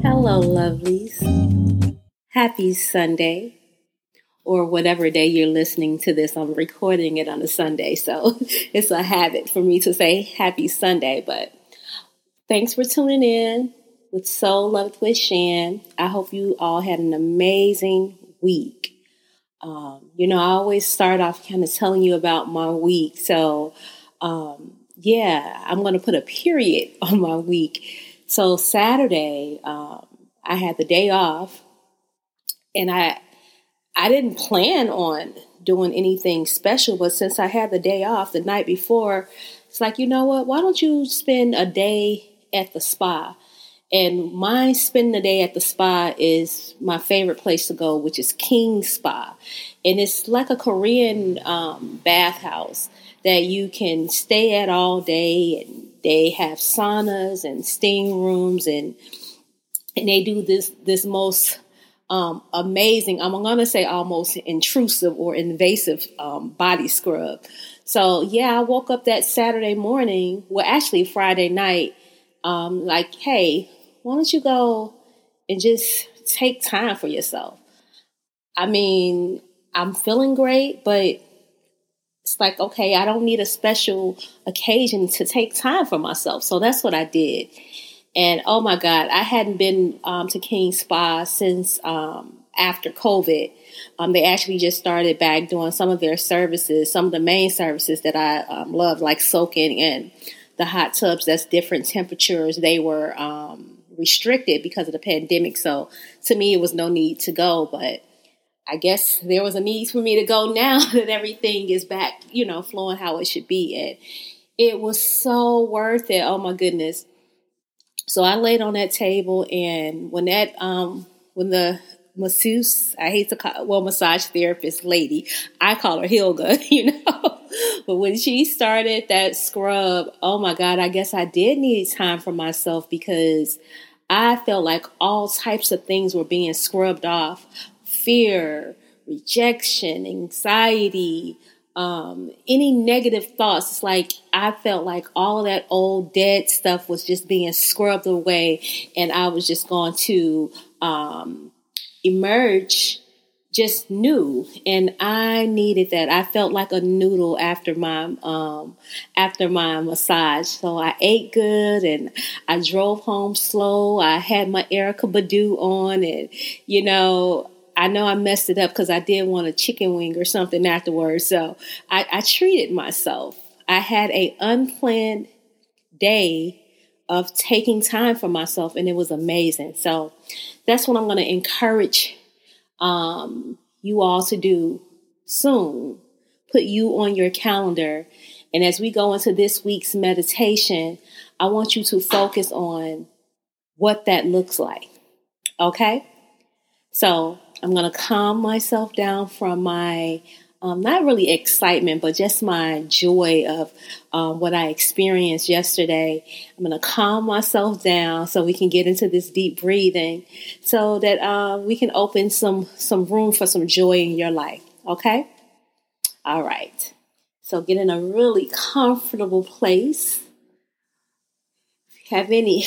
Hello, lovelies. Happy Sunday, or whatever day you're listening to this. I'm recording it on a Sunday, so it's a habit for me to say happy Sunday. But thanks for tuning in with Soul Loved with Shan. I hope you all had an amazing week. Um, you know, I always start off kind of telling you about my week. So, um, yeah, I'm going to put a period on my week. So, Saturday, um, I had the day off, and I I didn't plan on doing anything special, but since I had the day off the night before, it's like, you know what? Why don't you spend a day at the spa? And my spending the day at the spa is my favorite place to go, which is King Spa. And it's like a Korean um, bathhouse that you can stay at all day. And they have saunas and steam rooms, and and they do this this most um, amazing. I'm to say almost intrusive or invasive um, body scrub. So yeah, I woke up that Saturday morning. Well, actually Friday night. Um, like, hey, why don't you go and just take time for yourself? I mean, I'm feeling great, but it's like, okay, I don't need a special occasion to take time for myself. So that's what I did. And oh my God, I hadn't been um, to King Spa since um, after COVID. Um, they actually just started back doing some of their services, some of the main services that I um, love, like soaking in the hot tubs that's different temperatures. They were um, restricted because of the pandemic. So to me, it was no need to go. But I guess there was a need for me to go now that everything is back, you know, flowing how it should be. And it was so worth it. Oh my goodness. So I laid on that table and when that um when the masseuse, I hate to call well massage therapist lady, I call her Hilga, you know. but when she started that scrub, oh my God, I guess I did need time for myself because I felt like all types of things were being scrubbed off fear, rejection, anxiety, um, any negative thoughts. It's like I felt like all that old dead stuff was just being scrubbed away, and I was just going to um, emerge just new. And i needed that. I felt like a noodle after my um after my massage. So i ate good and i drove home slow. I had my Erykah Badu on and you know I know I messed it up because I did want a chicken wing or something afterwards. So I, I treated myself. I had a unplanned day of taking time for myself and it was amazing. So that's what I'm going to encourage um, you all to do soon. Put you on your calendar. And as we go into this week's meditation, I want you to focus on what that looks like. Okay? So I'm going to calm myself down from my um, not really excitement, but just my joy of um, what I experienced yesterday. I'm going to calm myself down so we can get into this deep breathing, so that uh, we can open some some room for some joy in your life. Okay. All right. So get in a really comfortable place. If you have any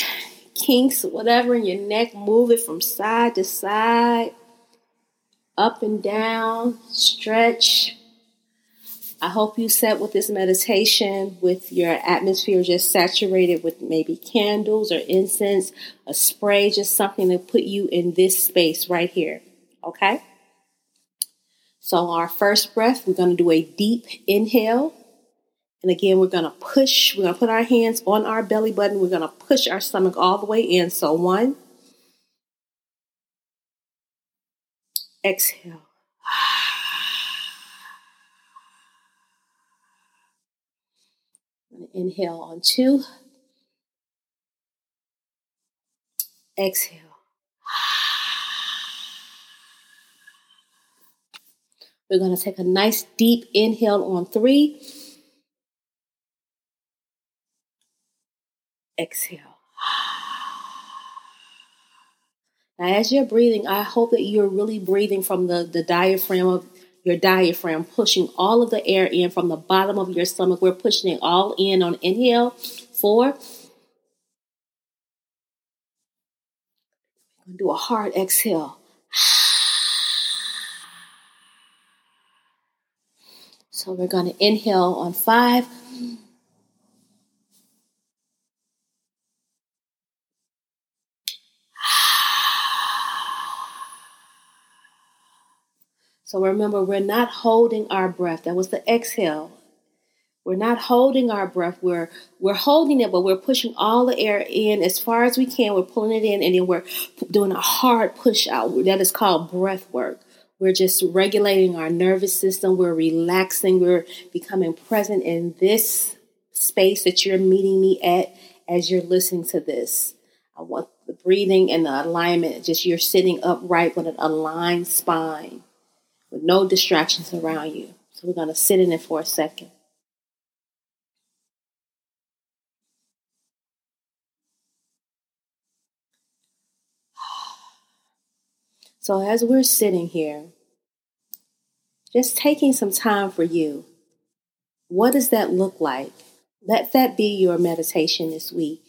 kinks, whatever in your neck, move it from side to side up and down, stretch. I hope you set with this meditation with your atmosphere just saturated with maybe candles or incense, a spray, just something to put you in this space right here. Okay? So, our first breath, we're going to do a deep inhale. And again, we're going to push, we're going to put our hands on our belly button. We're going to push our stomach all the way in. So, one, Exhale. Inhale on two. Exhale. We're going to take a nice deep inhale on three. Exhale. Now, as you're breathing, I hope that you're really breathing from the, the diaphragm of your diaphragm, pushing all of the air in from the bottom of your stomach. We're pushing it all in on inhale. Four. do a hard exhale. So we're going to inhale on five. So remember, we're not holding our breath. That was the exhale. We're not holding our breath. We're we're holding it, but we're pushing all the air in as far as we can. We're pulling it in, and then we're doing a hard push out. That is called breath work. We're just regulating our nervous system. We're relaxing. We're becoming present in this space that you're meeting me at as you're listening to this. I want the breathing and the alignment. Just you're sitting upright with an aligned spine with no distractions around you. So we're going to sit in it for a second. So as we're sitting here, just taking some time for you, what does that look like? Let that be your meditation this week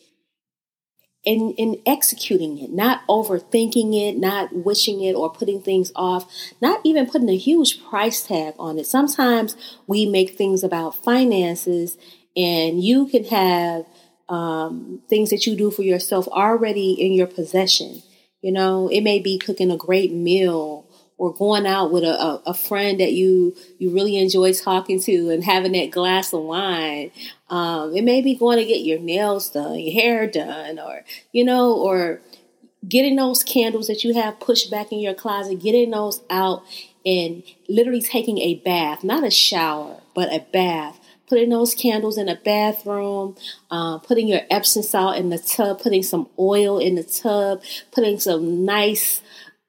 in, in executing it, not overthinking it, not wishing it or putting things off, not even putting a huge price tag on it. Sometimes we make things about finances, and you can have um, things that you do for yourself already in your possession. You know, it may be cooking a great meal or going out with a, a, a, friend that you you really enjoy talking to and having that glass of wine. Um, it may be going to get your nails done, your hair done, or you know, or getting those candles that you have pushed back in your closet, getting those out and literally taking a bath, not a shower, but a bath. Putting those candles in a bathroom, uh, putting your Epsom salt in the tub, putting some oil in the tub, putting some nice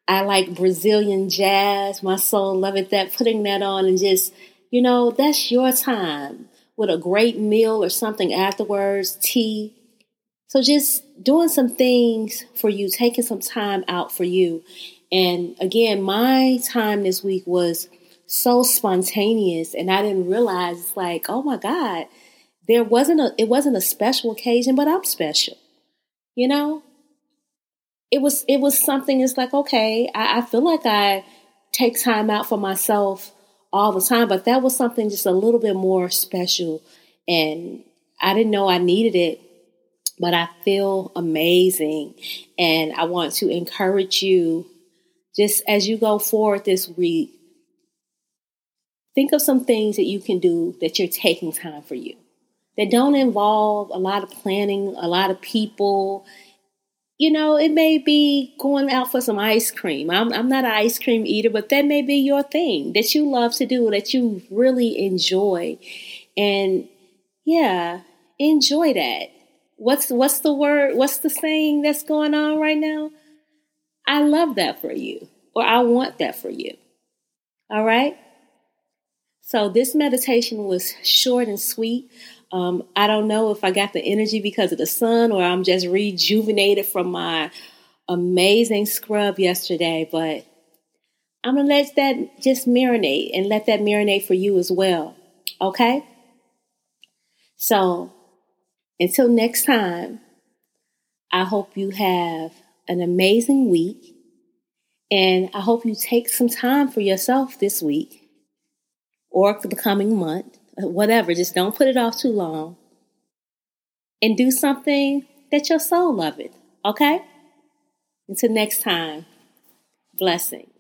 I like Brazilian jazz. My soul loveth that. Putting that on and just, you know, that's your time with a great meal or something afterwards, tea. So just doing some things for you, taking some time out for you. And again, my time this week was so spontaneous and I didn't realize it's like, oh my God, there wasn't a it wasn't a special occasion, but I'm special. You know? It was it was something it's like okay I, I feel like i take time out for myself all the time but that was something just a little bit more special. And i didn't know i needed it but i feel amazing. And i want to encourage you just as you go forward this week think of some things that you can do that you're taking time for you that don't involve a lot of planning a lot of people you know, it may be going out for some ice cream. I'm, I'm not an ice cream eater, but that may be your thing that you love to do, that you really enjoy. And yeah, enjoy that. What's what's the word? What's the saying that's going on right now? I love that for you, or I want that for you. All right? So this meditation was short and sweet. Um, I don't know if I got the energy because of the sun or I'm just rejuvenated from my amazing scrub yesterday, but I'm going to let that just marinate and let that marinate for you as well. Okay? So until next time, I hope you have an amazing week. And I hope you take some time for yourself this week or the coming month uh, whatever. Just don't put it off too long. And do something that your soul loveth. Okay? Until next time, blessing.